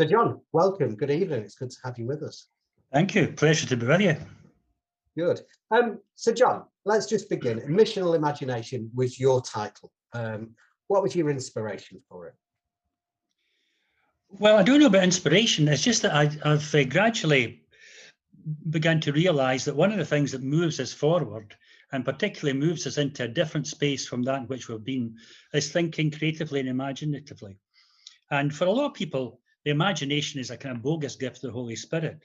So John, welcome. Good evening. It's good to have you with us. Thank you. Pleasure to be with you. Good. Um, so John, let's just begin. Missional Imagination was your title. Um, what was your inspiration for it? Well, I don't know about inspiration. It's just that I, have uh, gradually begun to realize that one of the things that moves us forward and particularly moves us into a different space from that in which we've been is thinking creatively and imaginatively. And for a lot of people, the imagination is a kind of bogus gift of the Holy Spirit.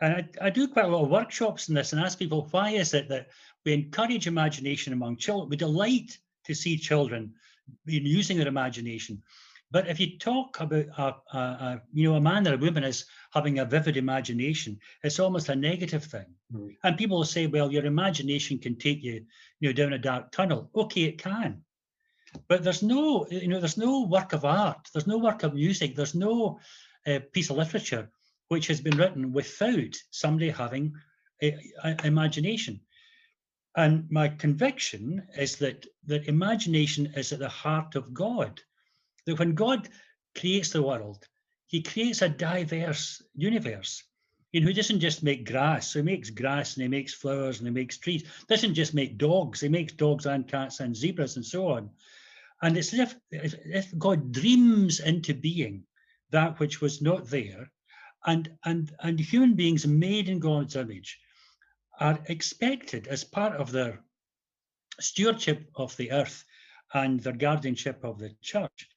And I, I, do quite a lot of workshops in this and ask people, why is it that we encourage imagination among children? We delight to see children using their imagination. But if you talk about a, a, a, you know a man or a woman as having a vivid imagination, it's almost a negative thing. Mm. And people will say, well, your imagination can take you, you know, down a dark tunnel. Okay, it can. But there's no, you know, there's no work of art, there's no work of music, there's no uh, piece of literature which has been written without somebody having a, a imagination. And my conviction is that that imagination is at the heart of God. That when God creates the world, he creates a diverse universe. You know, he doesn't just make grass. So he makes grass and he makes flowers and he makes trees. He Doesn't just make dogs. He makes dogs and cats and zebras and so on. And it's as if, if God dreams into being that which was not there, and, and, and human beings made in God's image are expected as part of their stewardship of the earth and their guardianship of the church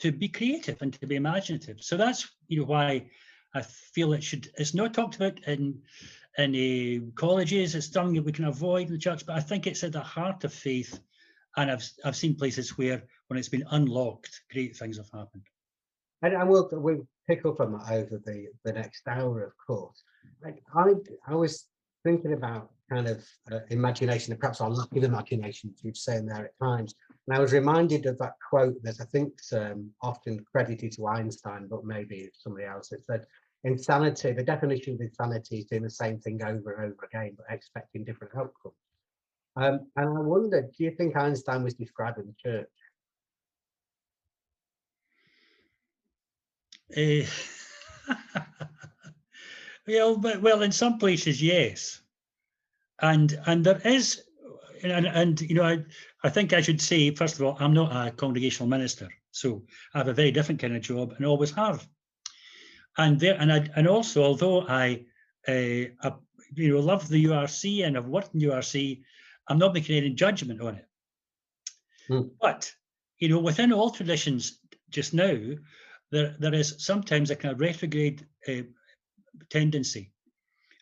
to be creative and to be imaginative. So that's you know why I feel it should it's not talked about in in uh, colleges, it's something that we can avoid in the church, but I think it's at the heart of faith. And I've I've seen places where when it's been unlocked, great things have happened. And, we'll we'll pick up on that over the the next hour, of course. Like I I was thinking about kind of uh, imagination and perhaps our lack of imagination, you've said there at times. And I was reminded of that quote that I think um, often credited to Einstein, but maybe somebody else. It said, insanity, the definition of insanity is doing the same thing over and over again, but expecting different outcomes. Um, and I wonder, do you think Einstein was describing the church? Uh, well, but, well, in some places, yes and and there is and, and you know I, I think I should say first of all I'm not a congregational minister so I have a very different kind of job and always have and there and I and also although I uh, I, you know love the URC and I've worked in URC I'm not making any judgment on it hmm. but you know within all traditions just now there there is sometimes a kind of retrograde uh, tendency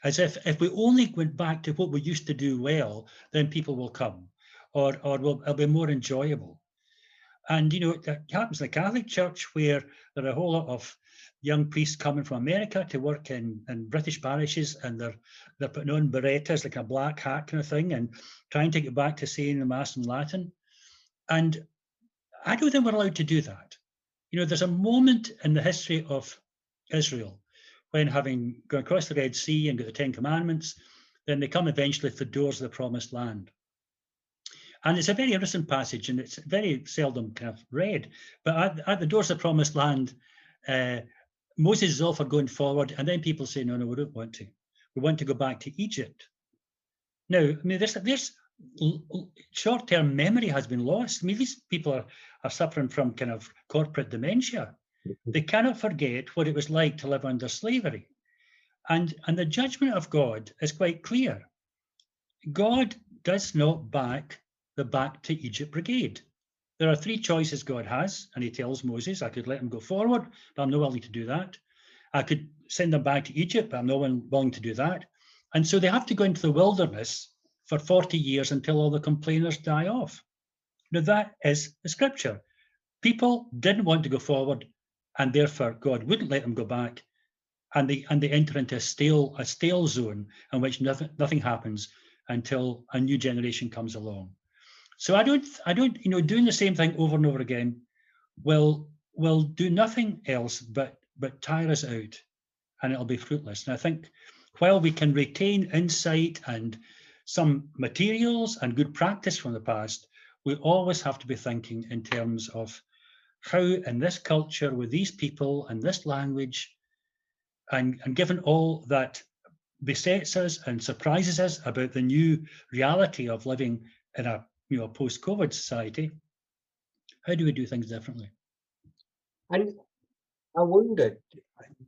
as if if we only went back to what we used to do well, then people will come, or or will it'll be more enjoyable. And you know, it happens in the Catholic Church where there are a whole lot of young priests coming from America to work in, in British parishes, and they're they're putting on birettas like a black hat kind of thing, and trying to get back to saying the mass in Latin. And I don't think we're allowed to do that. You know, there's a moment in the history of Israel when having gone across the Red Sea and got the Ten Commandments, then they come eventually to the doors of the promised land. And it's a very interesting passage and it's very seldom kind of read. But at, at the doors of the promised land, uh, Moses is all for going forward, and then people say, no, no, we don't want to. We want to go back to Egypt. Now, I mean, this, this short-term memory has been lost. I mean, these people are, are suffering from kind of corporate dementia. Mm-hmm. They cannot forget what it was like to live under slavery. And, and the judgment of God is quite clear. God does not back the Back to Egypt Brigade. There are three choices God has, and he tells Moses, I could let them go forward, but I'm not willing to do that. I could send them back to Egypt, but I'm not willing to do that. And so they have to go into the wilderness for 40 years until all the complainers die off. Now, that is the scripture. People didn't want to go forward, and therefore God wouldn't let them go back, and they and they enter into a stale a stale zone in which nothing nothing happens until a new generation comes along. So I don't I don't you know doing the same thing over and over again will will do nothing else but but tire us out, and it'll be fruitless. And I think while we can retain insight and some materials and good practice from the past, we always have to be thinking in terms of how in this culture with these people and this language, and, and given all that besets us and surprises us about the new reality of living in a you know post-COVID society, how do we do things differently? And I wondered,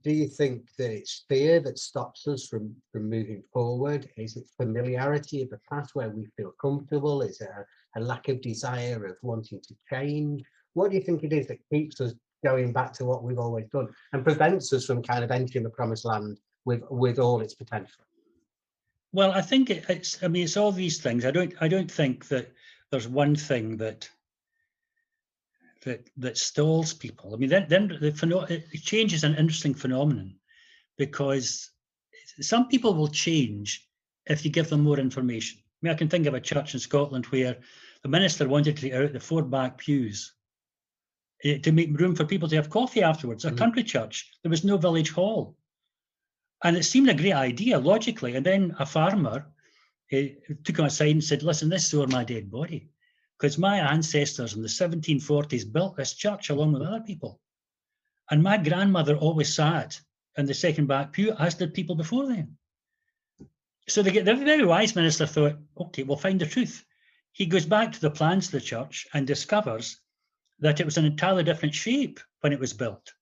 do you think that it's fear that stops us from, from moving forward? Is it familiarity of the past where we feel comfortable? Is it a, a lack of desire of wanting to change? What do you think it is that keeps us going back to what we've always done and prevents us from kind of entering the promised land with with all its potential? Well, I think it's. I mean, it's all these things. I don't. I don't think that there's one thing that that that stalls people. I mean, then then the change is an interesting phenomenon because some people will change if you give them more information. I mean, I can think of a church in Scotland where the minister wanted to take out the four back pews eh, to make room for people to have coffee afterwards. A mm. country church, there was no village hall. And it seemed a great idea logically. And then a farmer uh, took him aside and said, Listen, this is over my dead body because my ancestors in the 1740s built this church along with other people. And my grandmother always sat in the second back pew, as did people before them. So the, the very wise minister thought, okay, we'll find the truth. He goes back to the plans of the church and discovers that it was an entirely different shape when it was built.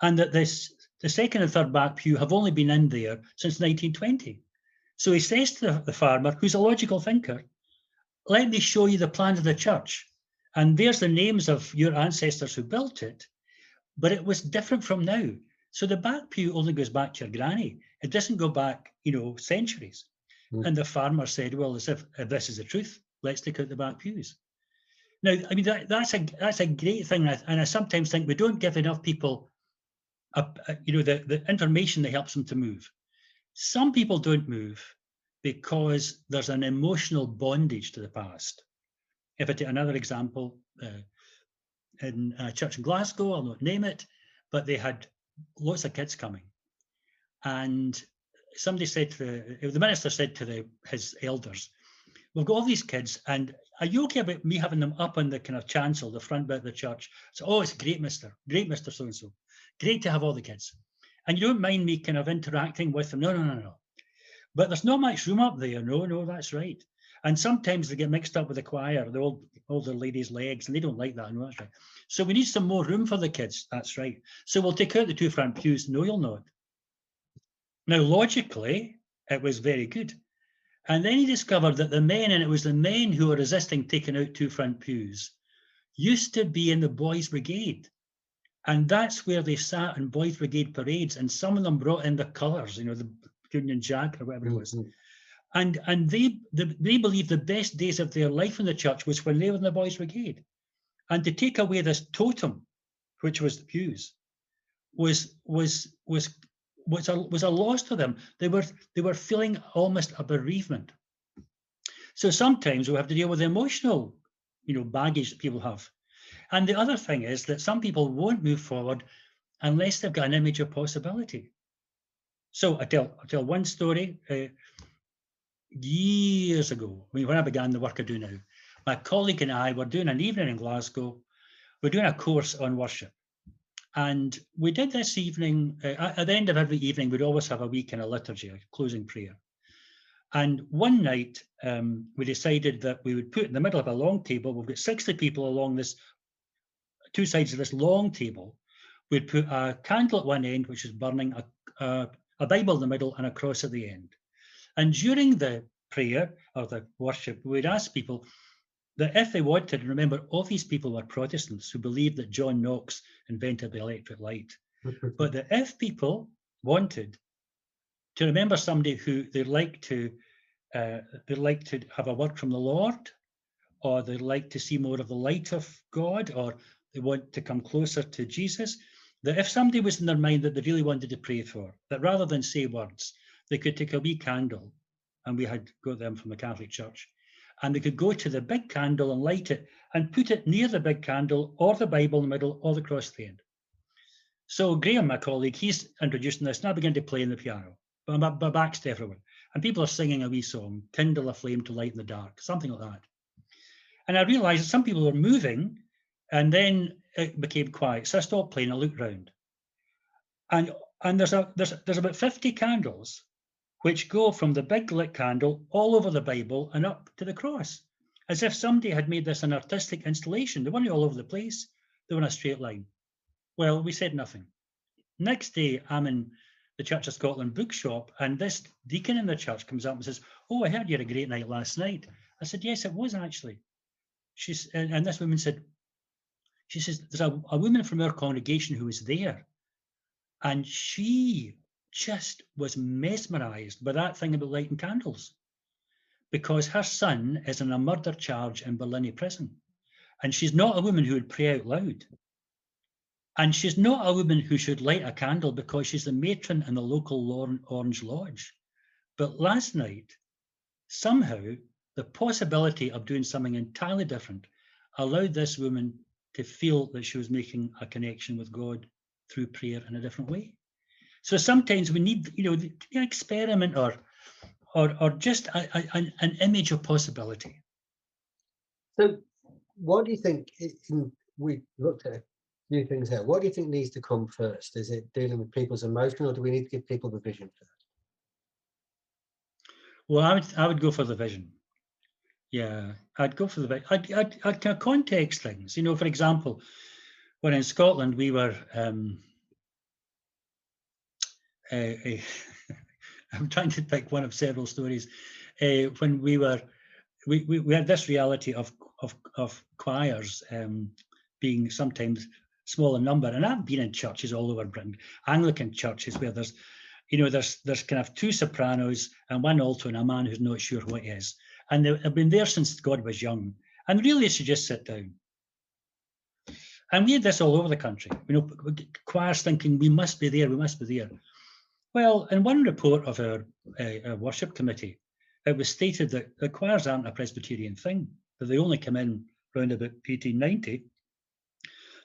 And that this the second and third back pew have only been in there since 1920. So he says to the, the farmer, who's a logical thinker, let me show you the plan of the church. And there's the names of your ancestors who built it, but it was different from now. So the back pew only goes back to your granny. It doesn't go back, you know, centuries. Mm. And the farmer said, well, as if, if this is the truth, let's take out the back pews. Now, I mean, that, that's a that's a great thing, and I sometimes think we don't give enough people, a, a, you know, the, the information that helps them to move. Some people don't move because there's an emotional bondage to the past. If I take another example, uh, in a church in Glasgow, I'll not name it, but they had lots of kids coming. And somebody said to the, the minister said to the, his elders, we've got all these kids and are you okay about me having them up on the kind of chancel, the front bit of the church? So, oh, it's great, mister, great, mister so-and-so. Great to have all the kids. And you don't mind me kind of interacting with them? No, no, no, no. But there's not much room up there. No, no, that's right. And sometimes they get mixed up with the choir, the old older ladies' legs, and they don't like that. No, that's right. So we need some more room for the kids. That's right. So we'll take out the two front pews. No, you'll not. Now, logically, it was very good. And then he discovered that the men, and it was the men who were resisting taking out two front pews, used to be in the boys' brigade. And that's where they sat in boys' brigade parades. And some of them brought in the colours, you know, the Union Jack or whatever it was. Mm-hmm. And and they, they they believe the best days of their life in the church was when they were in the boys' brigade. And to take away this totem, which was the pews, was was was was a was a loss to them. They were they were feeling almost a bereavement. So sometimes we have to deal with the emotional, you know, baggage that people have. And the other thing is that some people won't move forward unless they've got an image of possibility. So I tell I tell one story. Uh, years ago, I mean, when I began the work I do now, my colleague and I were doing an evening in Glasgow. We're doing a course on worship, and we did this evening. Uh, at the end of every evening, we'd always have a week in a liturgy, a closing prayer. And one night, um, we decided that we would put in the middle of a long table. We've got 60 people along this two sides of this long table. We'd put a candle at one end, which is burning, a, a, a Bible in the middle, and a cross at the end. And during the prayer or the worship, we'd ask people that if they wanted, remember, all these people were Protestants who believed that John Knox invented the electric light. but that if people wanted to remember somebody who they'd like to uh, they like to have a word from the Lord, or they'd like to see more of the light of God, or they want to come closer to Jesus, that if somebody was in their mind that they really wanted to pray for, that rather than say words, they could take a wee candle, and we had got them from the Catholic Church, and they could go to the big candle and light it and put it near the big candle or the Bible in the middle or the cross at the end. So Graham, my colleague, he's introducing this, and I began to play on the piano, but my back's to everyone. And people are singing a wee song, Kindle a Flame to Light in the Dark, something like that. And I realized that some people were moving And then it became quiet. So I stopped playing, I looked round. And and there's a there's there's about 50 candles which go from the big lit candle all over the Bible and up to the cross, as if somebody had made this an artistic installation. They weren't all over the place, they were in a straight line. Well, we said nothing. Next day, I'm in the Church of Scotland bookshop, and this deacon in the church comes up and says, Oh, I heard you had a great night last night. I said, Yes, it was actually. She's and, and this woman said, She says, There's a, a woman from our congregation who was there. And she just was mesmerized by that thing about lighting candles because her son is in a murder charge in Barlinnie prison. And she's not a woman who would pray out loud. And she's not a woman who should light a candle because she's the matron in the local Orange Lodge. But last night, somehow, the possibility of doing something entirely different allowed this woman to feel that she was making a connection with God through prayer in a different way. So sometimes we need, you know, the experiment or or or just a, a, an, an image of possibility. So, what do you think? In, we looked at a few things here. What do you think needs to come first? Is it dealing with people's emotion, or do we need to give people the vision first? Well, I would I would go for the vision. Yeah, I'd go for the vision. I'd, I'd, I'd context things. You know, for example, when in Scotland we were um, uh, I'm trying to pick one of several stories. Uh, when we were, we, we, we, had this reality of of, of choirs um, being sometimes small in number, and I've been in churches all over Britain, Anglican churches where there's, you know, there's there's kind of two sopranos and one alto and a man who's not sure what is, and they've been there since God was young, and really should just sit down. And we had this all over the country, you know, choirs thinking we must be there, we must be there. Well, in one report of our, uh, our worship committee, it was stated that the choirs aren't a Presbyterian thing, that they only come in around about 1890,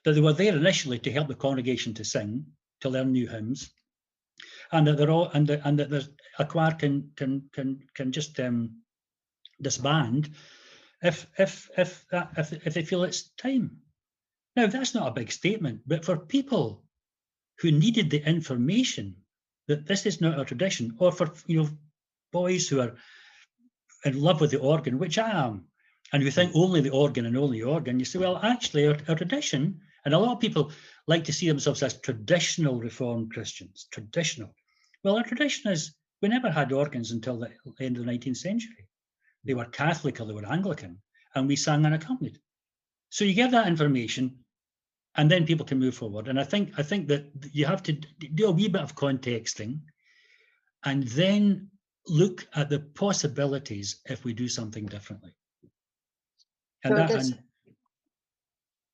that they were there initially to help the congregation to sing, to learn new hymns, and that they're all and, the, and that there's a choir can can can can just um, disband if if if that if, if they feel it's time. Now that's not a big statement, but for people who needed the information that this is not a tradition, or for you know boys who are in love with the organ, which I am, and who think only the organ and only the organ, you say, well, actually, our, our tradition, and a lot of people like to see themselves as traditional Reformed Christians, traditional. Well, our tradition is we never had organs until the end of the 19th century. They were Catholic or they were Anglican, and we sang unaccompanied. So you get that information, and then people can move forward. And I think I think that you have to do a wee bit of contexting, and then look at the possibilities if we do something differently. And so that, I, guess, and,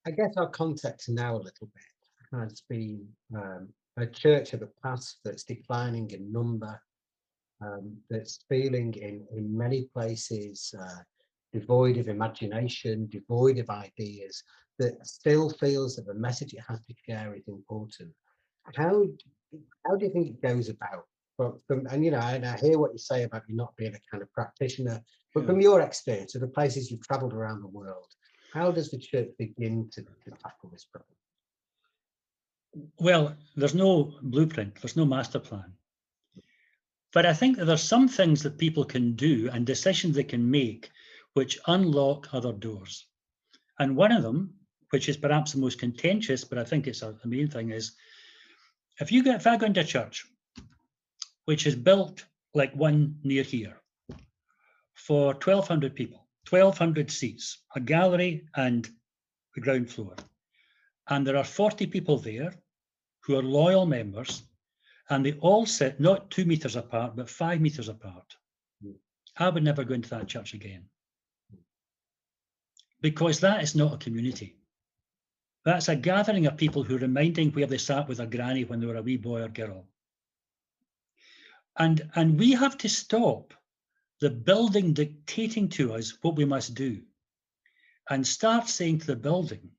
I guess our context now a little bit has been um, a church of the past that's declining in number, um, that's feeling in in many places uh, devoid of imagination, devoid of ideas, that still feels that the message it has to share is important. How how do you think it goes about? From, from and you know, and I hear what you say about you not being a kind of practitioner, but yeah. from your experience of the places you've travelled around the world, how does the church begin to, to tackle this problem? Well, there's no blueprint, there's no master plan. But I think that there's some things that people can do and decisions they can make which unlock other doors. And one of them which is perhaps the most contentious, but I think it's a, the main thing is if you get if I go into a church which is built like one near here for 1,200 people, 1,200 seats, a gallery and the ground floor, and there are 40 people there who are loyal members, and they all sit not two meters apart, but five meters apart. I would never go into that church again because that is not a community. That's a gathering of people who are reminding where they sat with a granny when they were a wee boy or girl. And, and we have to stop the building dictating to us what we must do and start saying to the building,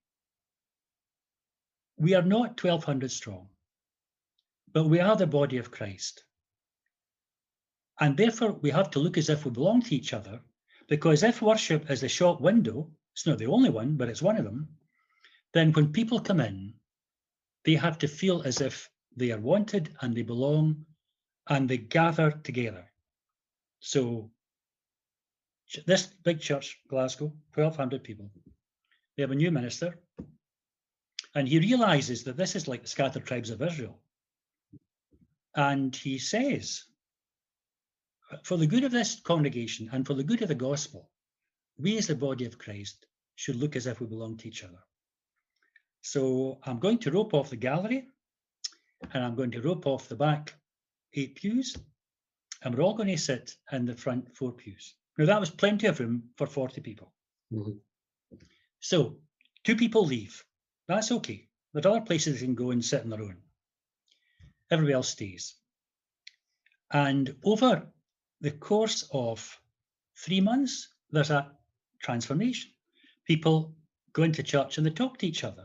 we are not 1200 strong, but we are the body of Christ. And therefore, we have to look as if we belong to each other, because if worship is the shop window, it's not the only one, but it's one of them, then when people come in, they have to feel as if they are wanted and they belong and they gather together. So this big church, Glasgow, 1,200 people, they have a new minister. And he realizes that this is like the scattered tribes of Israel. And he says, for the good of this congregation and for the good of the gospel, we as the body of Christ should look as if we belong to each other. So I'm going to rope off the gallery and I'm going to rope off the back eight pews and we're all going to sit in the front four pews. Now that was plenty of room for 40 people. Mhm. So two people leave. That's okay. There are other places they can go and sit on their own. Everybody else stays. And over the course of three months, there's a transformation. People go into church and they talk to each other.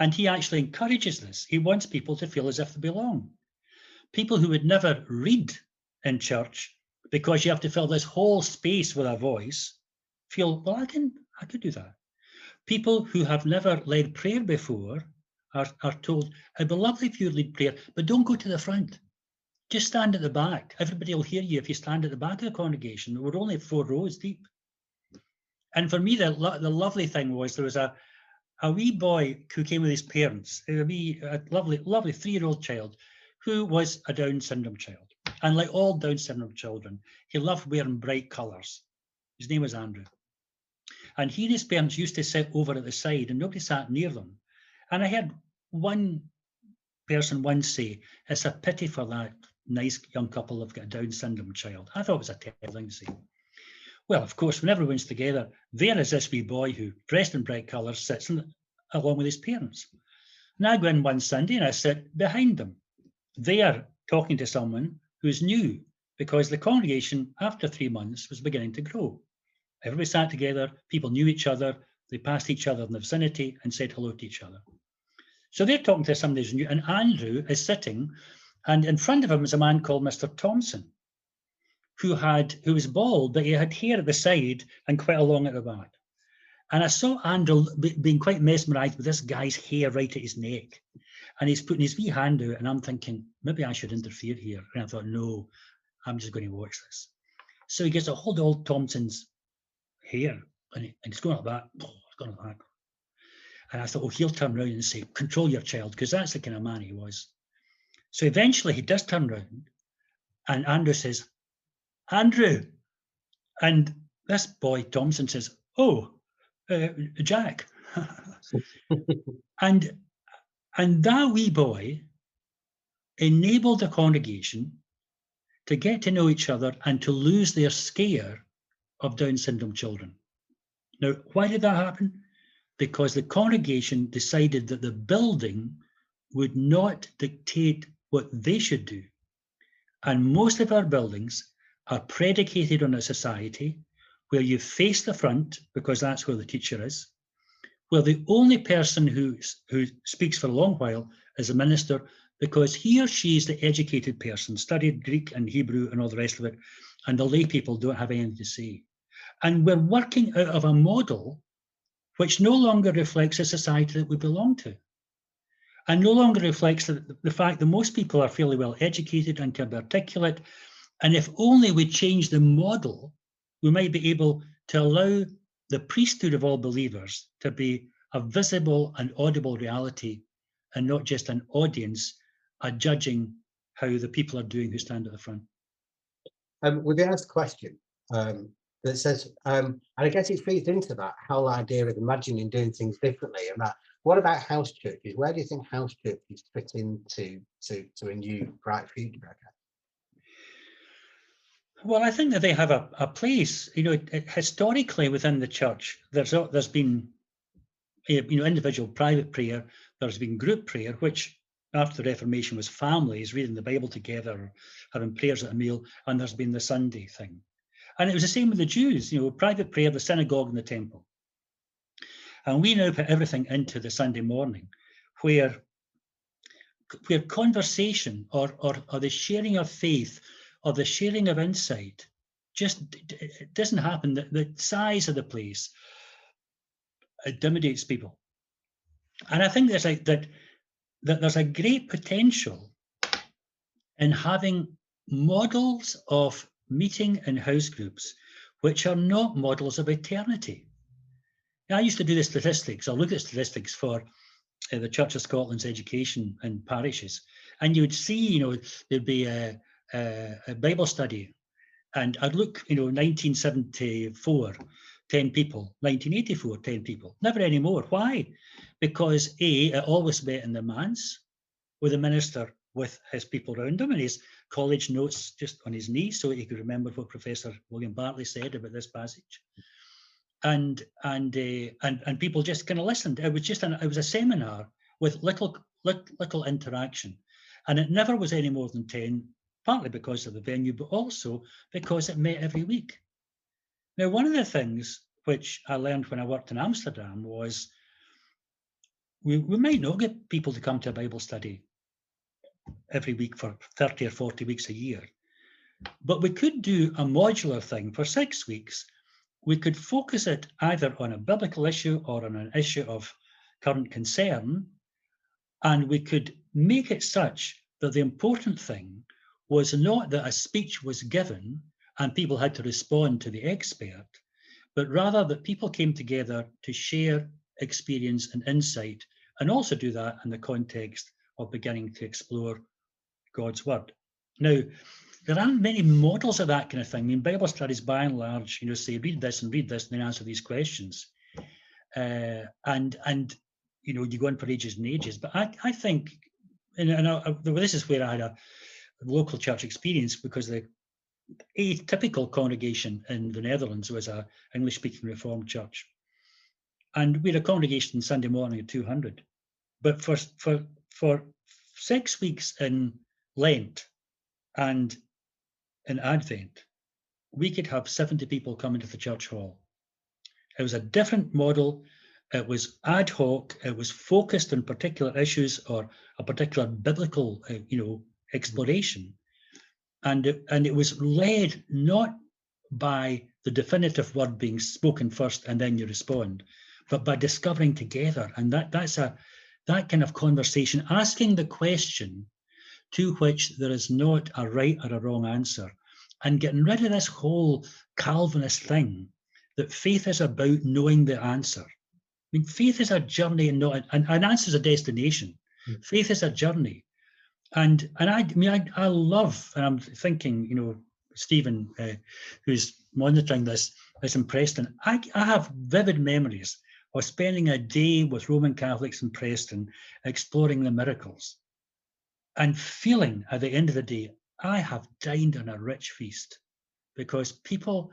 And he actually encourages this. He wants people to feel as if they belong. People who would never read in church because you have to fill this whole space with a voice feel, well, I can I could do that. People who have never led prayer before are, are told, it'd be lovely if you lead prayer, but don't go to the front. Just stand at the back. Everybody will hear you if you stand at the back of the congregation. We're only four rows deep. And for me, the, lo- the lovely thing was there was a, a wee boy who came with his parents, a wee, a lovely, lovely three-year-old child who was a Down syndrome child. And like all Down syndrome children, he loved wearing bright colours. His name was Andrew. And he and his parents used to sit over at the side and nobody sat near them. And I heard one person once say, it's a pity for that nice young couple have got a Down syndrome child. I thought it was a terrible thing to say. Well, of course, when everyone's together, there is this wee boy who, dressed in bright colours, sits in, along with his parents. And I go in one Sunday and I sit behind them. They are talking to someone who's new because the congregation, after three months, was beginning to grow. Everybody sat together, people knew each other, they passed each other in the vicinity and said hello to each other. So they're talking to somebody who's new, and Andrew is sitting, and in front of him is a man called Mr. Thompson, who had who was bald, but he had hair at the side and quite a long at the back. And I saw Andrew be- being quite mesmerised with this guy's hair right at his neck. And he's putting his wee hand out, and I'm thinking, maybe I should interfere here. And I thought, no, I'm just going to watch this. So he gets a hold of old Thompson's hair, and, he, and it's going like that. Oh, going like that. And I thought, oh, he'll turn around and say, control your child, because that's the kind of man he was. So eventually he does turn around, and Andrew says, Andrew. And this boy, Thompson, says, oh, uh, Jack. and and that wee boy enabled the congregation to get to know each other and to lose their scare of Down syndrome children. Now, why did that happen? Because the congregation decided that the building would not dictate what they should do. And most of our buildings are predicated on a society where you face the front because that's where the teacher is, where the only person who, who speaks for a long while is a minister because he or she is the educated person, studied Greek and Hebrew and all the rest of it, and the lay people don't have anything to say. And we're working out of a model which no longer reflects a society that we belong to. And no longer reflects the, the fact that most people are fairly well educated and can be articulate. And if only we change the model, we might be able to allow the priesthood of all believers to be a visible and audible reality and not just an audience at judging how the people are doing who stand at the front. Um, we've been asked a question um, that says, um, and I guess it feeds into that whole idea of imagining doing things differently. And that, what about house churches? Where do you think house churches fit into to, to a new bright future? I guess? Well, I think that they have a, a place, you know, historically within the church, there's, there's been, eh, you know, individual private prayer, there's been group prayer, which after the Reformation was families reading the Bible together, having prayers at a meal, and there's been the Sunday thing. And it was the same with the Jews, you know, private prayer, the synagogue and the temple. And we now put everything into the Sunday morning, where where conversation or, or, or the sharing of faith or the sharing of insight just it doesn't happen. The, the size of the place intimidates people. And I think there's like that, that there's a great potential in having models of meeting in house groups which are not models of eternity. Now, I used to do the statistics, I look at statistics for uh, the Church of Scotland's education in parishes, and you would see, you know, there'd be a, a, a Bible study, and I'd look, you know, 1974, 10 people, 1984, 10 people, never anymore. Why? Because A, it always met in the manse with the minister with his people around him and his college notes just on his knees so he could remember what Professor William Barclay said about this passage. And and uh, and and people just kind of listened. It was just an, it was a seminar with little little, little interaction, and it never was any more than ten. Partly because of the venue, but also because it met every week. Now, one of the things which I learned when I worked in Amsterdam was we, we might not get people to come to a Bible study every week for 30 or 40 weeks a year. But we could do a modular thing for six weeks. We could focus it either on a biblical issue or on an issue of current concern. And we could make it such that the important thing was not that a speech was given and people had to respond to the expert, but rather that people came together to share experience and insight and also do that in the context beginning to explore God's word. Now, there aren't many models of that kind of thing. I mean, Bible studies by and large, you know, say read this and read this and then answer these questions. Uh, and and you know, you go on for ages and ages. But I, I think, and, and I, this is where I had a local church experience because the a typical congregation in the Netherlands was a English speaking Reformed church. And we had a congregation Sunday morning of 200. But for, for, for six weeks in Lent and in Advent, we could have 70 people come into the church hall. It was a different model. It was ad hoc. It was focused on particular issues or a particular biblical, uh, you know, exploration. And it, and it was led not by the definitive word being spoken first and then you respond, but by discovering together. And that that's a that kind of conversation, asking the question to which there is not a right or a wrong answer, and getting rid of this whole Calvinist thing that faith is about knowing the answer. I mean, faith is a journey and not an, an answer is a destination. Mm. Faith is a journey. And and I, I mean I, I love, and I'm thinking, you know, Stephen, uh, who's monitoring this, is impressed. And I, I have vivid memories of spending a day with Roman Catholics in Preston exploring the miracles and feeling at the end of the day, I have dined on a rich feast because people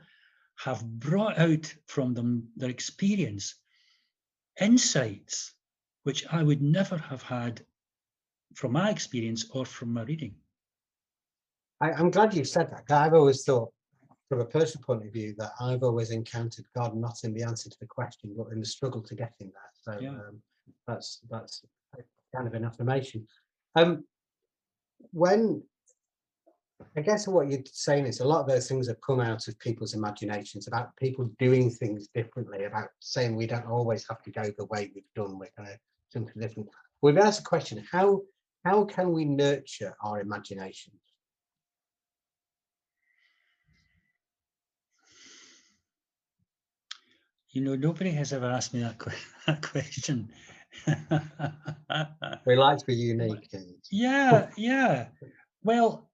have brought out from them their experience insights which I would never have had from my experience or from my reading. I, am glad you said that. I've always thought, from a personal point of view, that I've always encountered God not in the answer to the question, but in the struggle to getting that. So yeah. um, that's that's kind of an affirmation. Um, when I guess what you're saying is a lot of those things have come out of people's imaginations about people doing things differently, about saying we don't always have to go the way we've done, we're going to something different. We've asked a question, how how can we nurture our imaginations? You know, nobody has ever asked me that, that question. we like to be unique. Yeah, yeah. Well,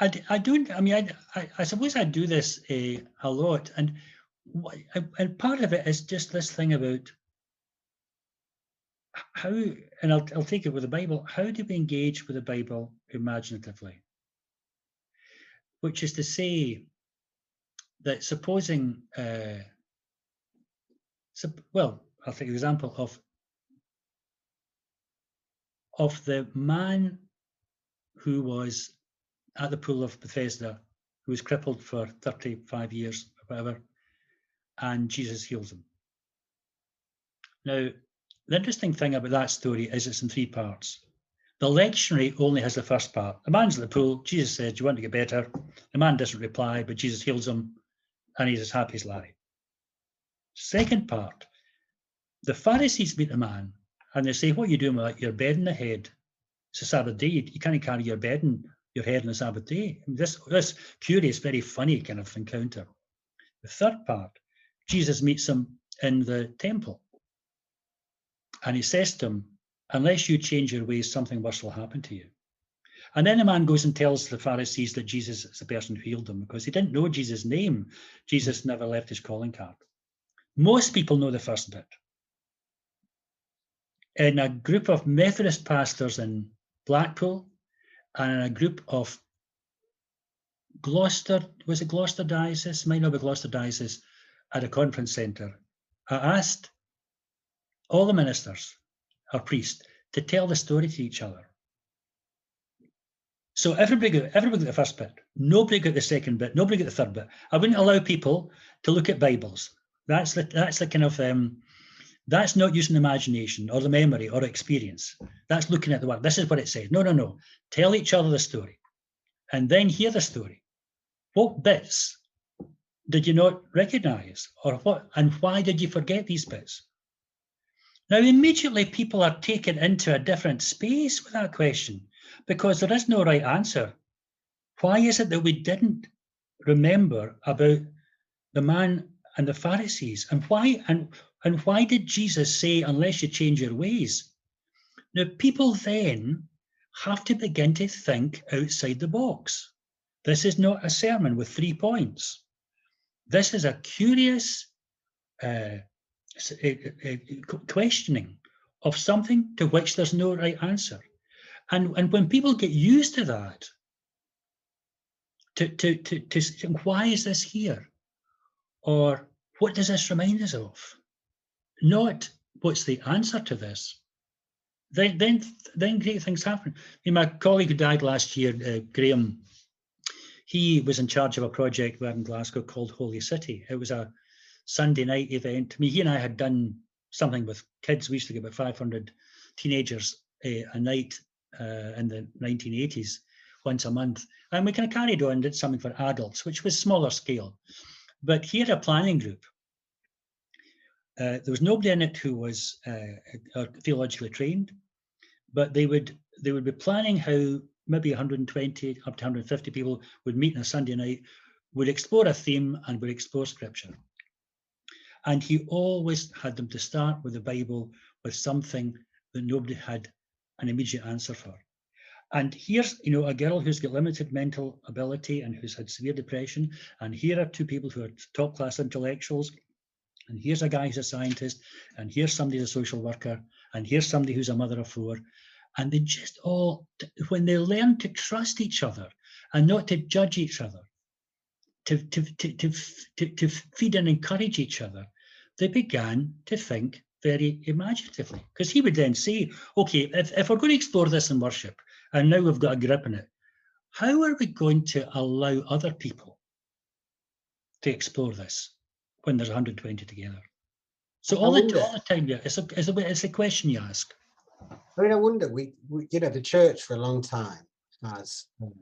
I, I don't, I mean, I, I, I suppose I do this a, a lot. And, and part of it is just this thing about how, and I'll, I'll take it with the Bible, how do we engage with the Bible imaginatively? Which is to say that supposing, uh, well, I'll take the example of of the man who was at the pool of Bethesda, who was crippled for 35 years or whatever, and Jesus heals him. Now, the interesting thing about that story is it's in three parts. The lectionary only has the first part. The man's at the pool. Jesus says, Do you want to get better? The man doesn't reply, but Jesus heals him and he's as happy as Larry. Second part, the Pharisees meet the man and they say, "What are you doing with your bed in the head? It's a Sabbath day. You, can't carry your bed in your head on a Sabbath day." This this curious, very funny kind of encounter. The third part, Jesus meets them in the temple, and he says to them, "Unless you change your ways, something worse will happen to you." And then the man goes and tells the Pharisees that Jesus is the person who healed them because he didn't know Jesus' name. Jesus never left his calling card. Most people know the first bit. In a group of Methodist pastors in Blackpool and in a group of Gloucester, was it Gloucester Diocese? Might not be Gloucester Diocese at a conference centre. I asked all the ministers or priests to tell the story to each other. So everybody got everybody got the first bit. Nobody got the second bit. Nobody got the third bit. I wouldn't allow people to look at Bibles. That's the that's the kind of um, that's not using imagination or the memory or experience. That's looking at the word. This is what it says. No, no, no. Tell each other the story, and then hear the story. What bits did you not recognise, or what, and why did you forget these bits? Now, immediately people are taken into a different space with that question because there is no right answer. Why is it that we didn't remember about the man and the Pharisees? And why and, and why did Jesus say, unless you change your ways? Now, people then have to begin to think outside the box. This is not a sermon with three points. This is a curious uh, uh, uh, uh questioning of something to which there's no right answer. And, and when people get used to that, to, to, to, to why is this here? Or what does this remind us of? Not what's the answer to this. Then, then, then great things happen. I mean, my colleague who died last year, uh, Graham, he was in charge of a project in Glasgow called Holy City. It was a Sunday night event. I mean, he and I had done something with kids. We used to get about 500 teenagers uh, a night uh, in the 1980s once a month. And we kind of carried on, did something for adults, which was smaller scale. But he had a planning group. Uh, there was nobody in it who was uh, theologically trained, but they would they would be planning how maybe 120 up to 150 people would meet on a Sunday night, would explore a theme and would explore scripture. And he always had them to start with the Bible with something that nobody had an immediate answer for. And here's, you know, a girl who's got limited mental ability and who's had severe depression. And here are two people who are top class intellectuals. And here's a guy who's a scientist. And here's somebody who's a social worker. And here's somebody who's a mother of four. And they just all, when they learn to trust each other and not to judge each other, to, to, to, to, to, to feed and encourage each other, they began to think very imaginatively. Because he would then say, okay, if, if we're going to explore this in worship, and now we've got a grip on it, how are we going to allow other people to explore this when there's 120 together? So all the, all the time, yeah, it's a, it's, a, it's a question you ask. I mean, I wonder, we, we you know, the church for a long time has um,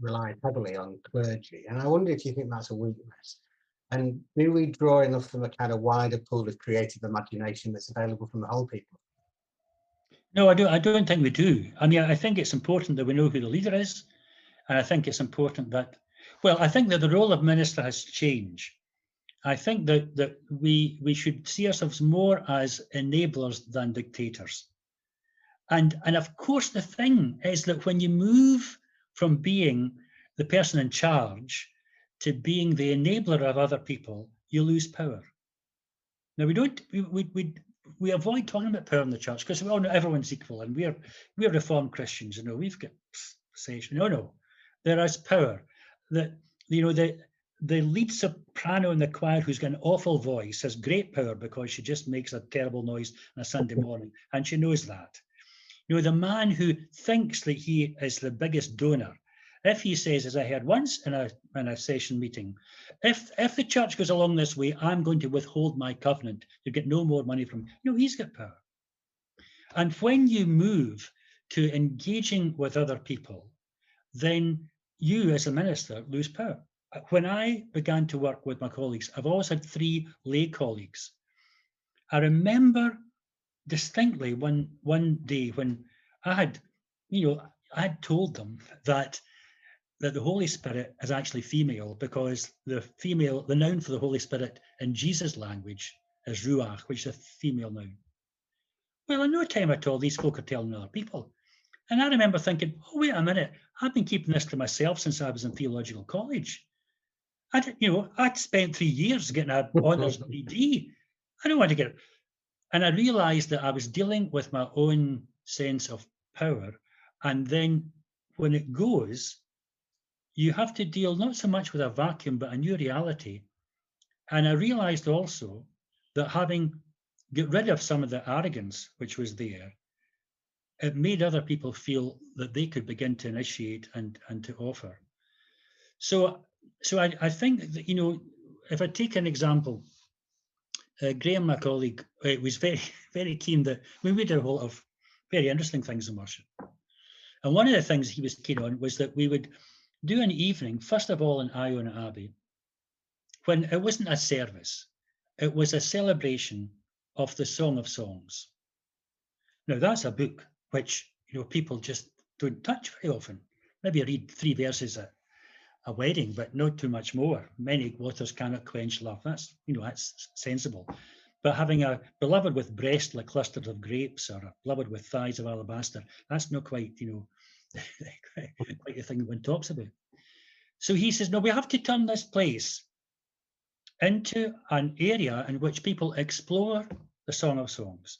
relied heavily on clergy. And I wonder if you think that's a weakness. And do we draw enough from a kind of wider pool of creative imagination that's available from the whole people? No, I don't. I don't think we do. I mean, I think it's important that we know who the leader is, and I think it's important that. Well, I think that the role of minister has changed. I think that that we we should see ourselves more as enablers than dictators. And and of course, the thing is that when you move from being the person in charge to being the enabler of other people, you lose power. Now we don't we we we, we avoid talking about power in the church because we all know everyone's equal and we're we're reformed Christians, you know, we've got station. No, no. There is power. That you know, the the lead soprano in the choir who's got an awful voice has great power because she just makes a terrible noise on a Sunday morning, and she knows that. You know, the man who thinks that he is the biggest donor if he says, as I heard once in a, in a session meeting, if, if the church goes along this way, I'm going to withhold my covenant to get no more money from, you know, he's got power. And when you move to engaging with other people, then you as a minister lose power. When I began to work with my colleagues, I've always had three lay colleagues. I remember distinctly one one day when I had, you know, I had told them that that the Holy Spirit is actually female because the female, the noun for the Holy Spirit in Jesus' language is ruach, which is a female noun. Well, in no time at all, these folk are telling other people. And I remember thinking, oh, wait a minute, I've been keeping this to myself since I was in theological college. I did, you know, I'd spent three years getting an honours degree. I don't want to get it. And I realized that I was dealing with my own sense of power. And then when it goes, you have to deal not so much with a vacuum, but a new reality. And I realized also that having get rid of some of the arrogance which was there, it made other people feel that they could begin to initiate and, and to offer. So, so I, I think that, you know, if I take an example, uh, Graham, my colleague, uh, was very, very keen that we did a whole of very interesting things in worship. And one of the things he was keen on was that we would do an evening, first of all in Iona Abbey, when it wasn't a service, it was a celebration of the Song of Songs. Now that's a book which you know people just don't touch very often. Maybe read three verses at a wedding, but not too much more. Many waters cannot quench love. That's you know that's sensible. But having a beloved with breast like clusters of grapes or a beloved with thighs of alabaster, that's not quite, you know, quite the thing one talks about. So he says, no, we have to turn this place into an area in which people explore the Song of Songs.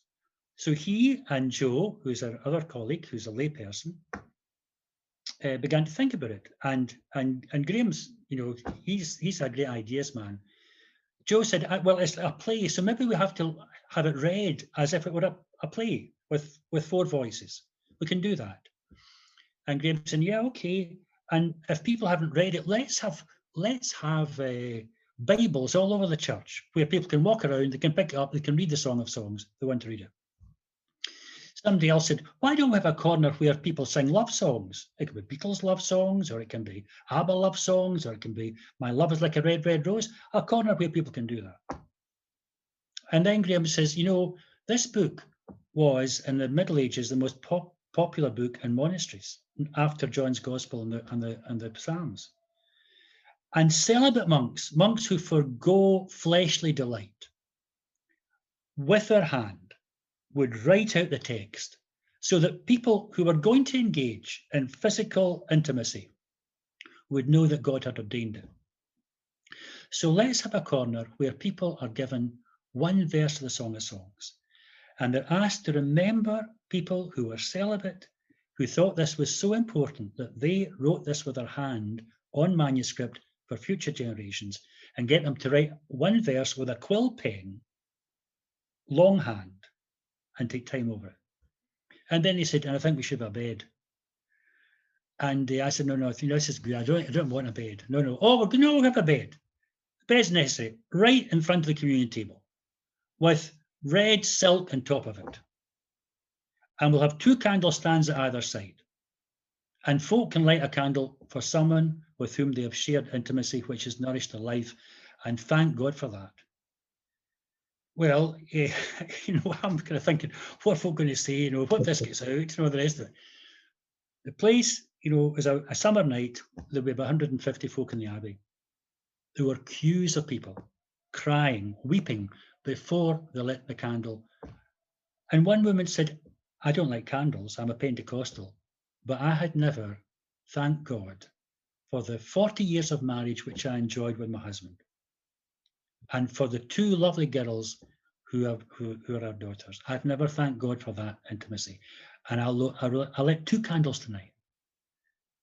So he and Joe, who's our other colleague, who's a layperson, uh, began to think about it. And and and Graham's, you know, he's he's a great ideas man. Joe said, uh, well, it's a play, so maybe we have to have it read as if it were a, a play with with four voices. We can do that. And Graham said, yeah, okay. And if people haven't read it, let's have let's have uh, Bibles all over the church where people can walk around, they can pick it up, they can read the Song of Songs, they want to read it. Somebody else said, why don't we have a corner where people sing love songs? It can be Beatles love songs, or it can be ABBA love songs, or it can be My Love is Like a Red, Red Rose, a corner where people can do that. And then Graham says, you know, this book was in the Middle Ages the most pop popular book in monasteries after John's Gospel and the, and the, and the Psalms. And celibate monks, monks who forego fleshly delight, with their hand would write out the text so that people who were going to engage in physical intimacy would know that God had ordained it. So let's have a corner where people are given one verse of the Song of Songs and they're asked to remember people who were celibate, who thought this was so important that they wrote this with their hand on manuscript for future generations and get them to write one verse with a quill pen, longhand, and take time over it. And then he said, and I think we should have a bed. And uh, I said, no, no, I think this is good. I don't, I don't want a bed. No, no. Oh, no, we'll have a bed. Bed's necessary, right in front of the communion table, with red silk on top of it. And we'll have two candle stands at either side. And folk can light a candle for someone with whom they have shared intimacy, which has nourished their life. And thank God for that. Well, eh, you know, I'm kind of thinking, what are folk going to say? You know, what this gets out, you know, the rest of it. The place, you know, is a, a summer night. There were about 150 folk in the abbey. There were queues of people crying, weeping before they lit the candle. And one woman said, I don't like candles, I'm a Pentecostal, but I had never, thank God, for the 40 years of marriage which I enjoyed with my husband, and for the two lovely girls who, have, who, who are our daughters. I've never thanked God for that intimacy. And I'll, I'll, I'll lit two candles tonight.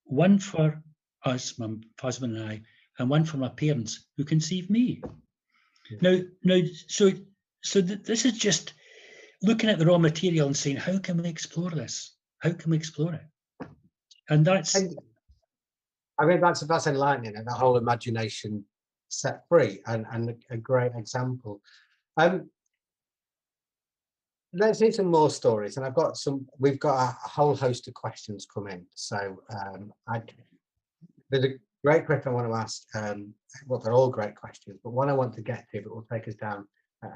One for us, my husband and I, and one for my parents who conceived me. Now, now, so so th this is just looking at the raw material and saying, how can we explore this? How can we explore it? And that's. I mean, that's that's enlightening, and that whole imagination set free, and and a great example. Um, let's see some more stories, and I've got some. We've got a, whole host of questions coming, so um, I, there's a great question I want to ask. Um, well, they're all great questions, but one I want to get to, but will take us down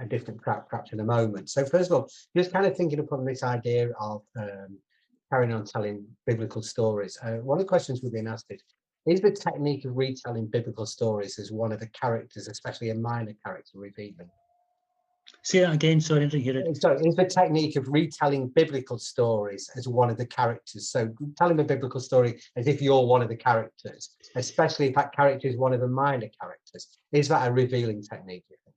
a different track perhaps in a moment. So first of all, just kind of thinking upon this idea of um, carrying on telling biblical stories. Uh, one of the questions we've been asked is, is the technique of retelling biblical stories as one of the characters, especially a minor character revealing? Say that again, sorry, I didn't hear it. So is the technique of retelling biblical stories as one of the characters? So telling a biblical story as if you're one of the characters, especially if that character is one of the minor characters, is that a revealing technique? you think?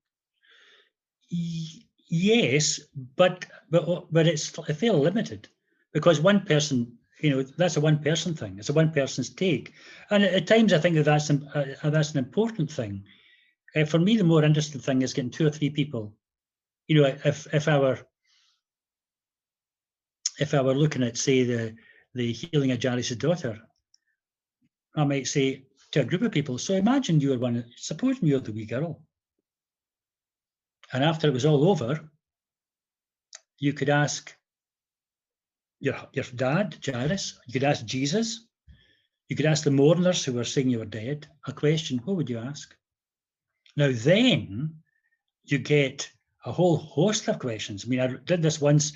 Y- Yes, but but but it's I feel limited because one person, you know, that's a one person thing. It's a one person's take, and at, times I think that that's an, uh, uh, that's an important thing. Uh, for me, the more interesting thing is getting two or three people. You know, if if I were if I were looking at say the the healing of Jairus' daughter, I might say to a group of people. So imagine you were one. Suppose you're the wee girl and after it was all over, you could ask your, your dad, Jairus, you could ask Jesus, you could ask the mourners who were saying you were dead a question. What would you ask? Now, then you get a whole host of questions. I mean, I did this once,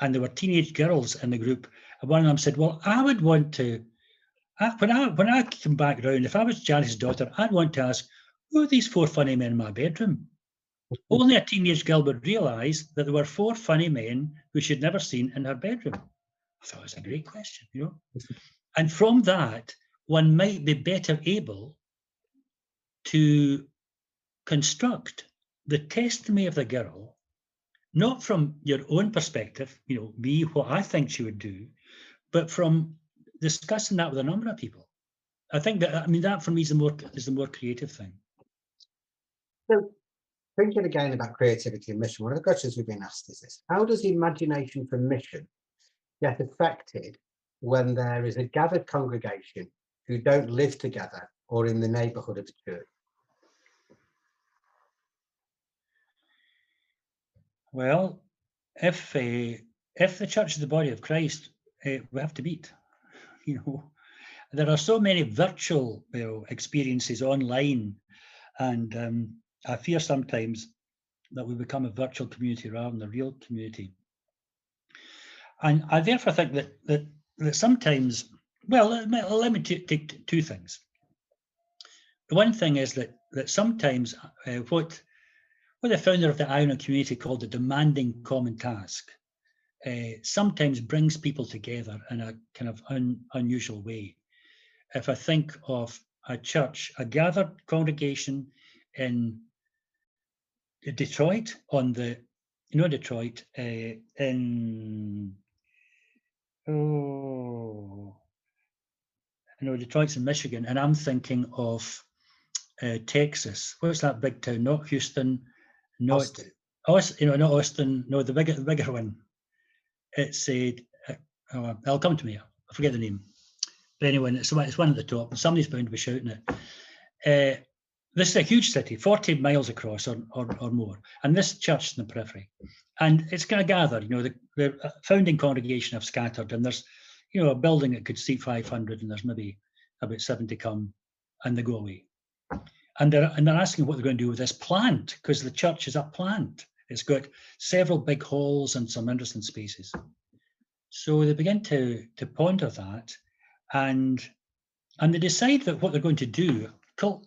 and there were teenage girls in the group, and one of them said, Well, I would want to. I- When I when I came back round, if I was Jairus' daughter, I'd want to ask, who are these four funny men in my bedroom? Only a teenage girl would realise that there were four funny men who she'd never seen in her bedroom. I thought it was a great question, you know. And from that, one might be better able to construct the testimony of the girl, not from your own perspective, you know, me, what I think she would do, but from discussing that with a number of people. I think that I mean that for me is the more is the more creative thing. So thinking again about creativity and mission, one of the questions we've been asked is this, how does imagination for mission get affected when there is a gathered congregation who don't live together or in the neighbourhood of the church? Well, if uh, if the church is the body of Christ, uh, we have to meet. You know, there are so many virtual you know, experiences online, and um, I fear sometimes that we become a virtual community rather than a real community. And I therefore think that that that sometimes, well, let me, let me ta- take t- two things. The one thing is that that sometimes uh, what what the founder of the Iona community called the demanding common task uh, sometimes brings people together in a kind of un, unusual way. If I think of a church, a gathered congregation in Detroit on the, you know, Detroit, uh, in, oh, I know Detroit's in Michigan, and I'm thinking of uh, Texas. What's that big town? Not Houston, not Austin. You know, not Austin, no, the bigger, the bigger one. It's a, uh, oh, I'll come to me. I forget the name. But anyway, it's one, it's one at the top. Somebody's bound to be shouting it. Uh, this is a huge city, 40 miles across or, or, or more, and this church in the periphery. And it's going to gather, you know, the, the uh, founding congregation have scattered, and there's, you know, a building that could seat 500, and there's maybe about 70 come, and they go away. And they're, and they're asking what they're going to do with this plant, because the church is a plant. It's got several big halls and some interesting spaces. So they begin to to ponder that, and and they decide that what they're going to do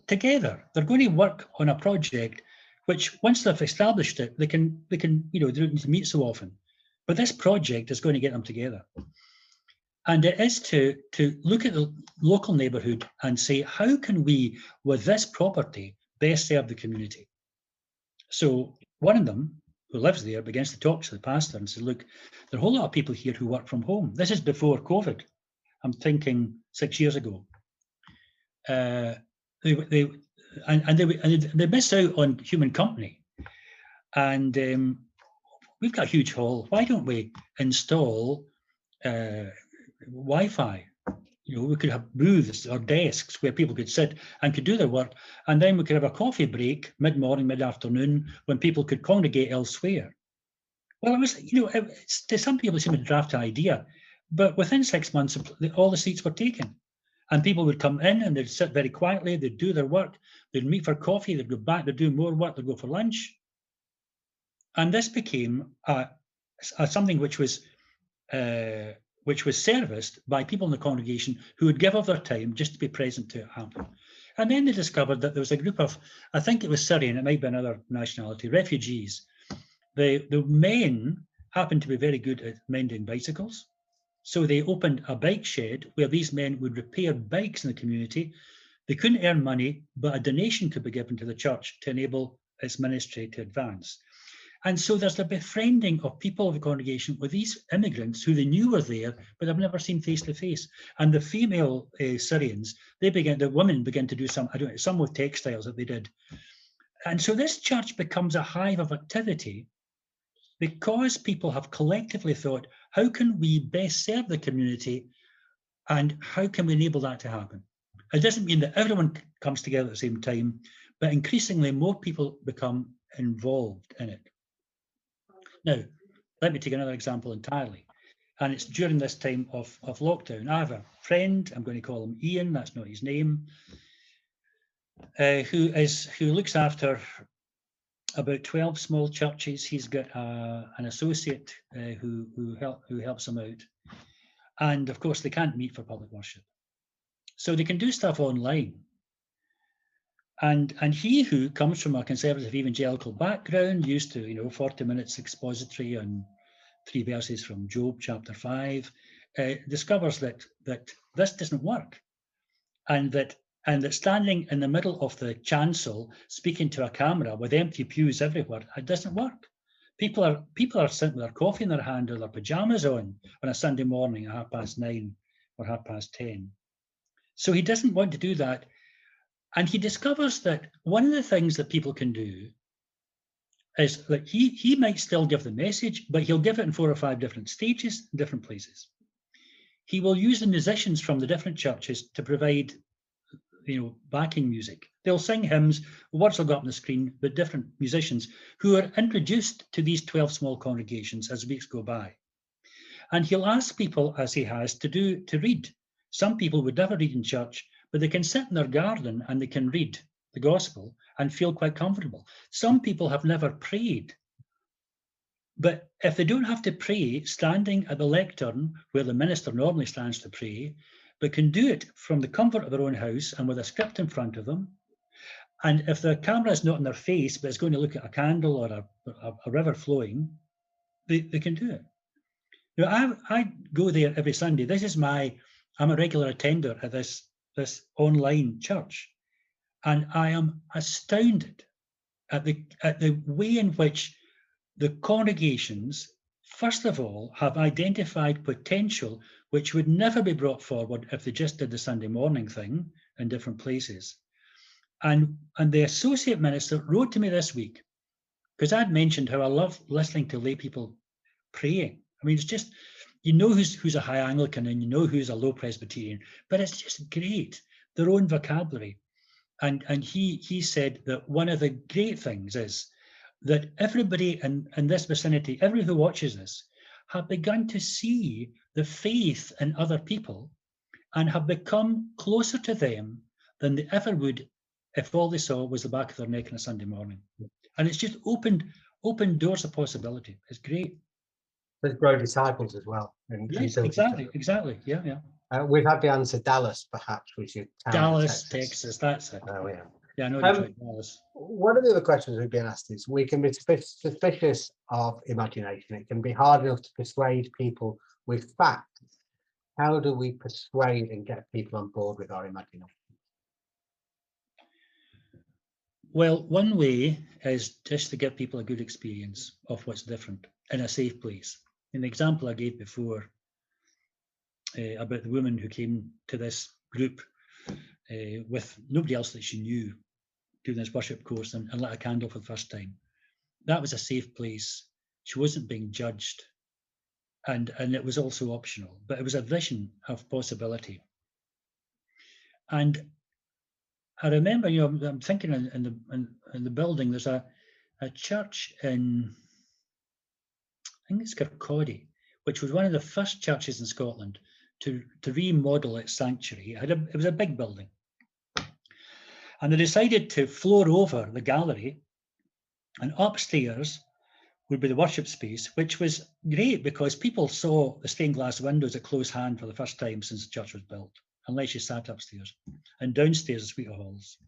together. They're going to work on a project, which once they've established it, they can they can you know they don't need to meet so often, but this project is going to get them together. And it is to to look at the local neighbourhood and say how can we, with this property, best serve the community. So one of them who lives there begins to talk to the pastor and says, look, there are a whole lot of people here who work from home. This is before COVID. I'm thinking six years ago. Uh, they, they, and, and, they, and they miss out on human company. And um, we've got a huge hall. Why don't we install uh, Wi-Fi? You know, we could have booths or desks where people could sit and could do their work, and then we could have a coffee break mid-morning, mid-afternoon when people could congregate elsewhere. Well, it was, you know, to some people it seemed a draft idea, but within six months, all the seats were taken, and people would come in and they'd sit very quietly, they'd do their work, they'd meet for coffee, they'd go back, they'd do more work, they'd go for lunch. and this became uh, something which was uh, which was serviced by people in the congregation who would give of their time just to be present to happen. And then they discovered that there was a group of, I think it was Syrian, it might be another nationality, refugees. The, the men happened to be very good at mending bicycles. So they opened a bike shed where these men would repair bikes in the community. They couldn't earn money, but a donation could be given to the church to enable its ministry to advance. And so there's the befriending of people of the congregation with these immigrants who they knew were there, but they've never seen face to face. And the female uh, Syrians, they began, the women began to do some, I don't know, some with textiles that they did. And so this church becomes a hive of activity because people have collectively thought, how can we best serve the community and how can we enable that to happen? It doesn't mean that everyone comes together at the same time, but increasingly more people become involved in it. Now, let me take another example entirely. And it's during this time of, of lockdown. I have a friend, I'm going to call him Ian, that's not his name, uh, who is who looks after about 12 small churches. He's got uh, an associate uh, who who help who helps him out. And of course, they can't meet for public worship. So they can do stuff online. And, and he who comes from a conservative evangelical background, used to, you know, 40 minutes expository on three verses from Job chapter 5, uh, discovers that, that this doesn't work. And that and that standing in the middle of the chancel speaking to a camera with empty pews everywhere, it doesn't work. People are people are sitting with their coffee in their hand or their pajamas on on a Sunday morning at half past nine or half past ten. So he doesn't want to do that. And he discovers that one of the things that people can do is that he, he might still give the message, but he'll give it in four or five different stages, different places. He will use the musicians from the different churches to provide, you know, backing music. They'll sing hymns, words will go up on the screen, but different musicians who are introduced to these 12 small congregations as weeks go by. And he'll ask people, as he has, to do to read. Some people would never read in church, but they can sit in their garden and they can read the gospel and feel quite comfortable. Some people have never prayed. But if they don't have to pray standing at the lectern where the minister normally stands to pray, but can do it from the comfort of their own house and with a script in front of them, and if the camera is not in their face, but it's going to look at a candle or a, a, a river flowing, they, they can do it. Know, I, I go there every Sunday. This is my, I'm a regular attender at this this online church. And I am astounded at the, at the way in which the congregations, first of all, have identified potential which would never be brought forward if they just did the Sunday morning thing in different places. And, and the associate minister wrote to me this week, because I'd mentioned how I love listening to lay people praying. I mean, it's just you know who's who's a high Anglican and you know who's a low Presbyterian, but it's just great their own vocabulary. And and he he said that one of the great things is that everybody in, in this vicinity, everyone who watches this, have begun to see the faith in other people and have become closer to them than they ever would if all they saw was the back of their neck on a Sunday morning. And it's just opened opened doors of possibility. It's great but grow disciples as well. And exactly, exactly. Yeah, yeah. Uh, we've had the answer Dallas, perhaps, which is Dallas, Texas. Texas. That's it. Oh yeah. Yeah, I know um, Dallas. One of the other questions we've been asked is: we can be suspicious of imagination. It can be hard enough to persuade people with facts. How do we persuade and get people on board with our imagination? Well, one way is just to give people a good experience of what's different in a safe place the example I gave before uh, about the woman who came to this group uh, with nobody else that she knew doing this worship course and, and lit a candle for the first time. That was a safe place. She wasn't being judged. And, and it was also optional, but it was a vision of possibility. And I remember, you know, I'm thinking in, in the in, in, the building, there's a, a church in I think it's Kirkcaldy, which was one of the first churches in Scotland to, to remodel its sanctuary. It, a, it was a big building. And they decided to floor over the gallery and upstairs would be the worship space, which was great because people saw the stained glass windows at close hand for the first time since the church was built, unless you sat upstairs and downstairs the suite of halls.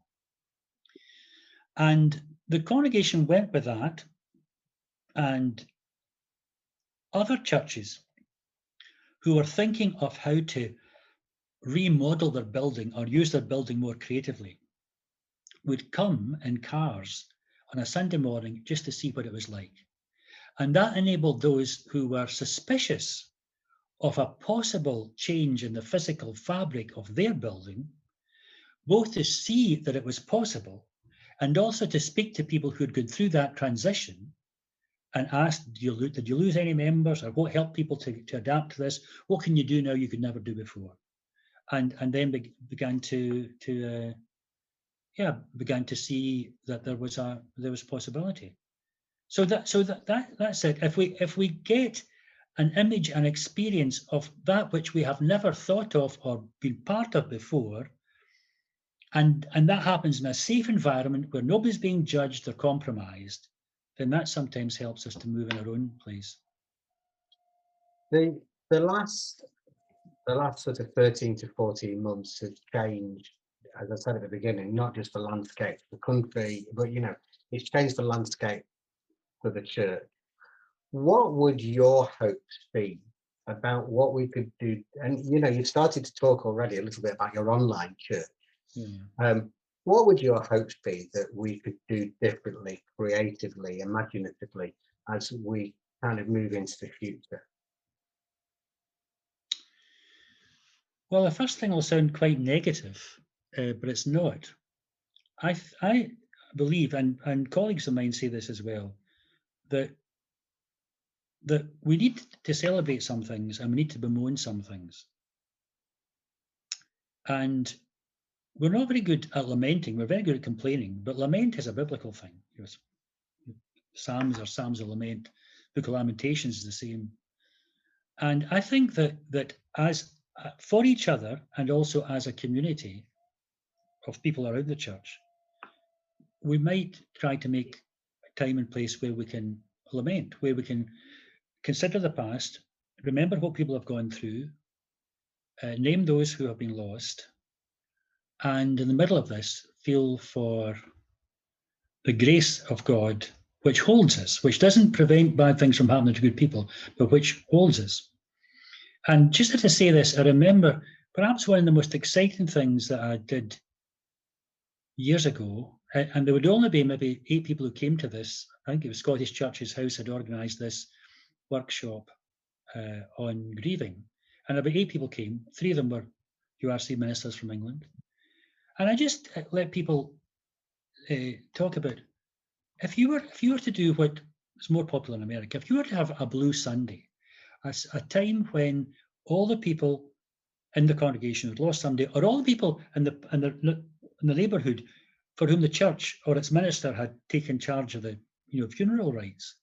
And the congregation went with that, and other churches who were thinking of how to remodel their building or use their building more creatively would come in cars on a Sunday morning just to see what it was like. And that enabled those who were suspicious of a possible change in the physical fabric of their building, both to see that it was possible and also to speak to people who had gone through that transition and asked, did you, lo- did you lose any members or what helped people to, to adapt to this? What can you do now you could never do before? And, and then be, began to, to uh, yeah, began to see that there was a, there was possibility. So that, so that, that, that's it. If we, if we get an image and experience of that which we have never thought of or been part of before, and and that happens in a safe environment where nobody's being judged or compromised, then that sometimes helps us to move in our own place. The the last the last sort of 13 to 14 months has changed, as I said at the beginning, not just the landscape, the country, but you know, it's changed the landscape for the church. What would your hopes be about what we could do? And you know, you've started to talk already a little bit about your online church. Yeah. Um, what would your hopes be that we could do differently, creatively, imaginatively, as we kind of move into the future? Well, the first thing will sound quite negative, uh, but it's not. I I believe, and and colleagues of mine say this as well, that that we need to celebrate some things and we need to bemoan some things. And we're not very good at lamenting. We're very good at complaining, but lament is a biblical thing. You know, s- Psalms are Psalms of lament. Book of Lamentations is the same. And I think that that as uh, for each other and also as a community of people around the church, we might try to make time and place where we can lament, where we can consider the past, remember what people have gone through, uh, name those who have been lost, and in the middle of this, feel for the grace of God, which holds us, which doesn't prevent bad things from happening to good people, but which holds us. And just to say this, I remember perhaps one of the most exciting things that I did years ago, and there would only be maybe eight people who came to this. I think it was Scottish Churches House had organised this workshop uh, on grieving, and about eight people came. Three of them were URC ministers from England, and I just uh, let people uh, talk about if you were if you were to do what is more popular in America, if you were to have a Blue Sunday, a, a time when all the people in the congregation who'd lost somebody, or all the people in the in the in the neighbourhood for whom the church or its minister had taken charge of the you know funeral rites,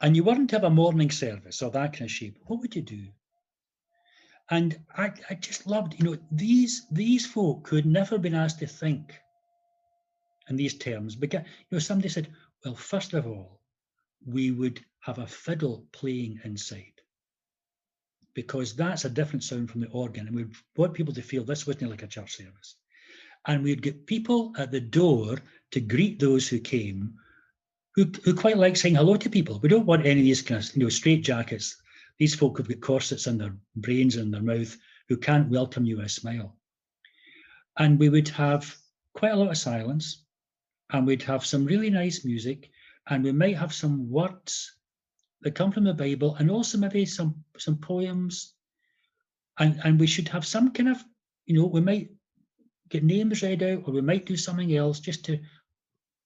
and you weren't to have a morning service or that kind of shape, what would you do? And I, I just loved, you know, these these folk who had never been asked to think in these terms began, you know, somebody said, well, first of all, we would have a fiddle playing inside because that's a different sound from the organ. And we want people to feel this wasn't like a church service. And we'd get people at the door to greet those who came who, who quite like saying hello to people. We don't want any of these kind of, you know, straight jackets. These folk who've got corsets in their brains and their mouth who can't welcome you with a smile. And we would have quite a lot of silence and we'd have some really nice music and we might have some words that come from the Bible and also maybe some some poems. And and we should have some kind of, you know, we might get names read out or we might do something else just to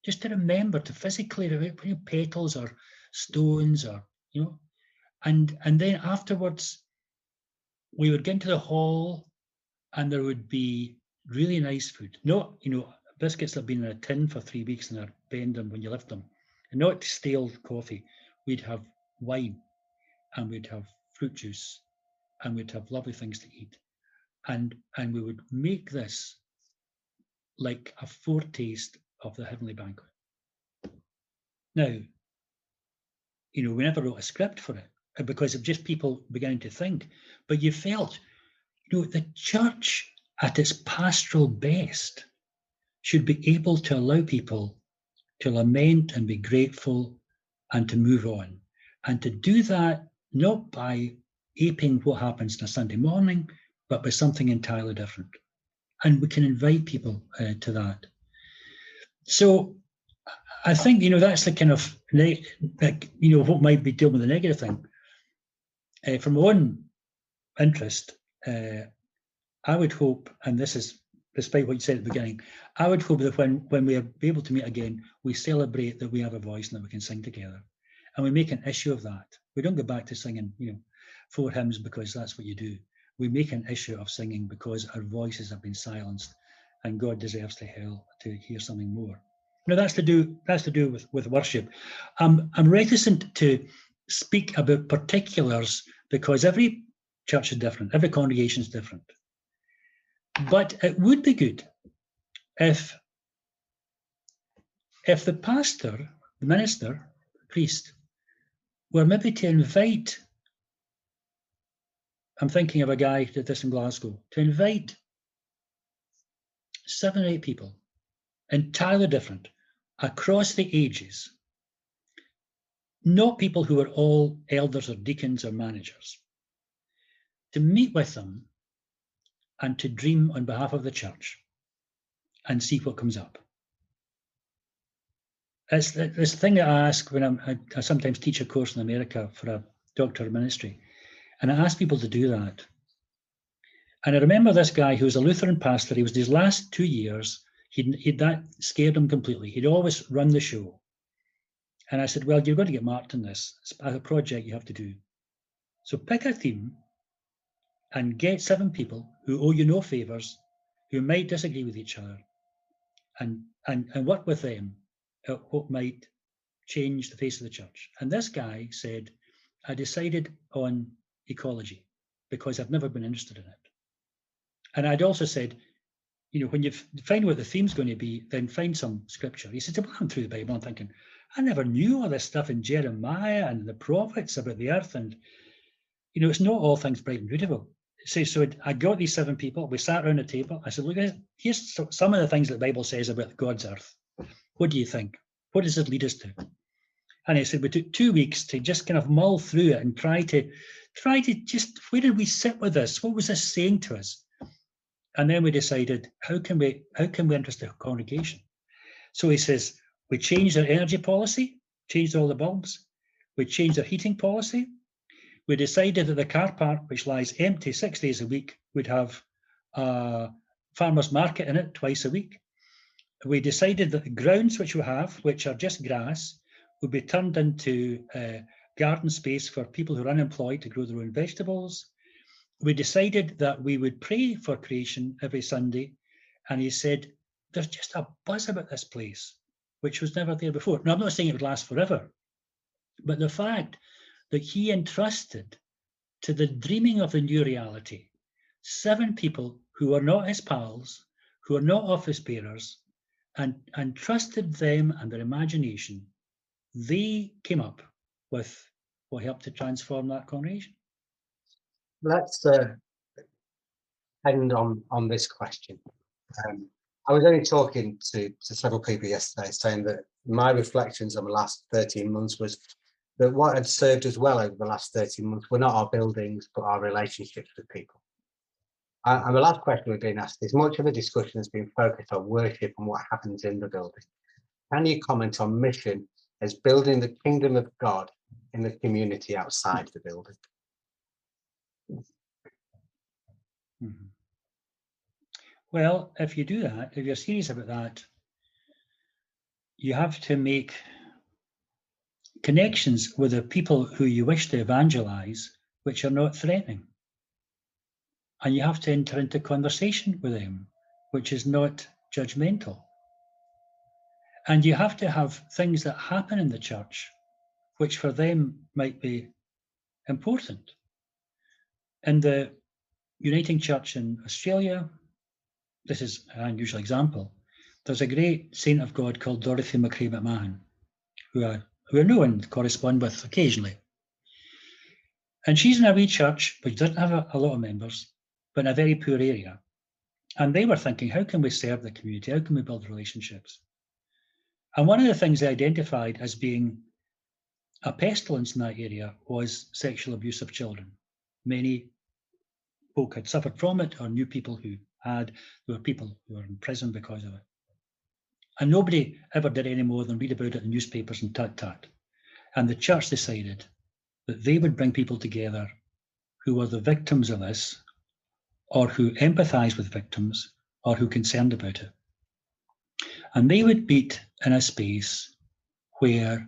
just to remember to physically remember you know, petals or stones or you know and and then afterwards we would get into the hall and there would be really nice food. Not you know biscuits that have been in a tin for three weeks and are bend them when you lift them. And not stale coffee. We'd have wine and we'd have fruit juice and we'd have lovely things to eat. And and we would make this like a foretaste of the heavenly banquet. Now you know, we never wrote a script for it because of just people beginning to think. But you felt, you know, the church at its pastoral best should be able to allow people to lament and be grateful and to move on. And to do that not by aping what happens on a Sunday morning, but by something entirely different. And we can invite people uh, to that. So I think, you know, that's the kind of, like, you know, what might be dealing with the negative thing. Uh, from own interest, uh, I would hope, and this is despite what you said at the beginning, I would hope that when, when we are able to meet again, we celebrate that we have a voice and that we can sing together. And we make an issue of that. We don't go back to singing, you know, four hymns because that's what you do. We make an issue of singing because our voices have been silenced and God deserves to hell to hear something more. Now that's to do that's to do with, with worship. Um, I'm reticent to speak about particulars because every church is different, every congregation is different. But it would be good if if the pastor, the minister, priest, were maybe to invite I'm thinking of a guy who did this in Glasgow, to invite seven or eight people, entirely different, across the ages, not people who are all elders or deacons or managers, to meet with them and to dream on behalf of the church and see what comes up. It's this thing that I ask when I'm, I, I sometimes teach a course in America for a doctor of ministry and I ask people to do that. And I remember this guy who was a Lutheran pastor. He was his last two years. He'd, he'd that scared him completely. He'd always run the show. And I said, Well, you're going to get marked on this. It's a project you have to do. So pick a theme and get seven people who owe you no favors, who might disagree with each other, and and and work with them at what might change the face of the church. And this guy said, I decided on ecology because I've never been interested in it. And I'd also said, you know, when you find what the theme's going to be, then find some scripture. He said, well, I'm through the Bible. I'm thinking, I never knew all this stuff in Jeremiah and the prophets about the earth. And, you know, it's not all things bright and beautiful. So, so I got these seven people. We sat around a table. I said, look, here's some of the things that the Bible says about God's earth. What do you think? What does it lead us to? And he said, we took two weeks to just kind of mull through it and try to try to just where did we sit with this? What was this saying to us? And then we decided how can we how can we interest the congregation? So he says we changed our energy policy, changed all the bulbs, we changed our heating policy. We decided that the car park, which lies empty six days a week, would have a farmers market in it twice a week. We decided that the grounds which we have, which are just grass, would be turned into uh, garden space for people who are unemployed to grow their own vegetables. We decided that we would pray for creation every Sunday. And he said, There's just a buzz about this place, which was never there before. Now, I'm not saying it would last forever, but the fact that he entrusted to the dreaming of the new reality seven people who are not his pals, who are not office bearers, and, and trusted them and their imagination, they came up with what helped to transform that congregation? Let's uh, end on on this question. Um, I was only talking to, to several people yesterday saying that my reflections on the last 13 months was that what had served us well over the last 13 months were not our buildings, but our relationships with people. And the last question we've been asked is much of the discussion has been focused on worship and what happens in the building. Can you comment on mission as building the kingdom of God in the community outside the building. Mm-hmm. Well, if you do that, if you're serious about that, you have to make connections with the people who you wish to evangelize, which are not threatening. And you have to enter into conversation with them, which is not judgmental. And you have to have things that happen in the church which for them might be important. In the Uniting Church in Australia, this is an unusual example, there's a great saint of God called Dorothy McRae McMahon, who I who I know and correspond with occasionally. And she's in a wee church, which doesn't have a, a lot of members, but in a very poor area. And they were thinking, how can we serve the community? How can we build relationships? And one of the things they identified as being a pestilence in that area was sexual abuse of children. Many folk had suffered from it or knew people who had. There were people who were in prison because of it. And nobody ever did any more than read about it in newspapers and tat tat. And the church decided that they would bring people together who were the victims of this or who empathized with victims or who concerned about it. And they would meet in a space where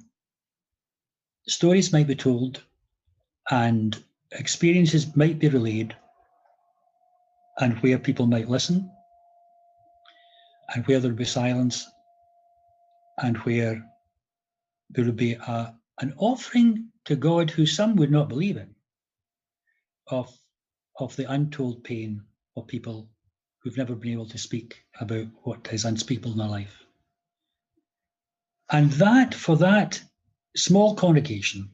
stories might be told and experiences might be relayed and where people might listen and where there would be silence and where there would be a, an offering to God who some would not believe in of, of the untold pain of people who've never been able to speak about what is unspeakable in their life. And that, for that small congregation,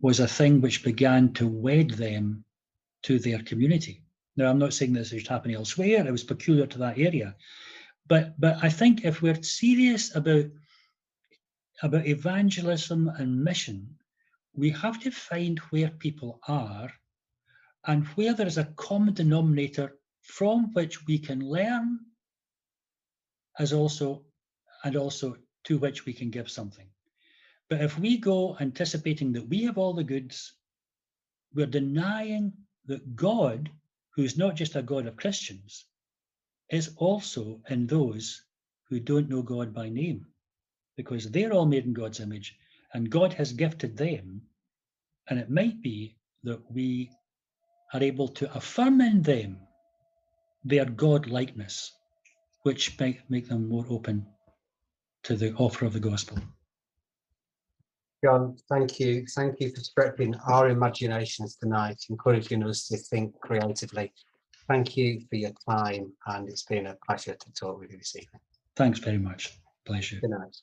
was a thing which began to wed them to their community. Now, I'm not saying this is happening elsewhere, it was peculiar to that area. But, but I think if we're serious about, about evangelism and mission, we have to find where people are and where there is a common denominator from which we can learn as also and also to which we can give something. But if we go anticipating that we have all the goods, we're denying that God, who's not just a God of Christians, is also in those who don't know God by name, because they're all made in God's image and God has gifted them. And it might be that we are able to affirm in them their God likeness, which might make them more open to the offer of the gospel. John, thank you. Thank you for stretching our imaginations tonight, encouraging us to think creatively. Thank you for your time, and it's been a pleasure to talk with you this evening. Thanks very much. Pleasure. Good night.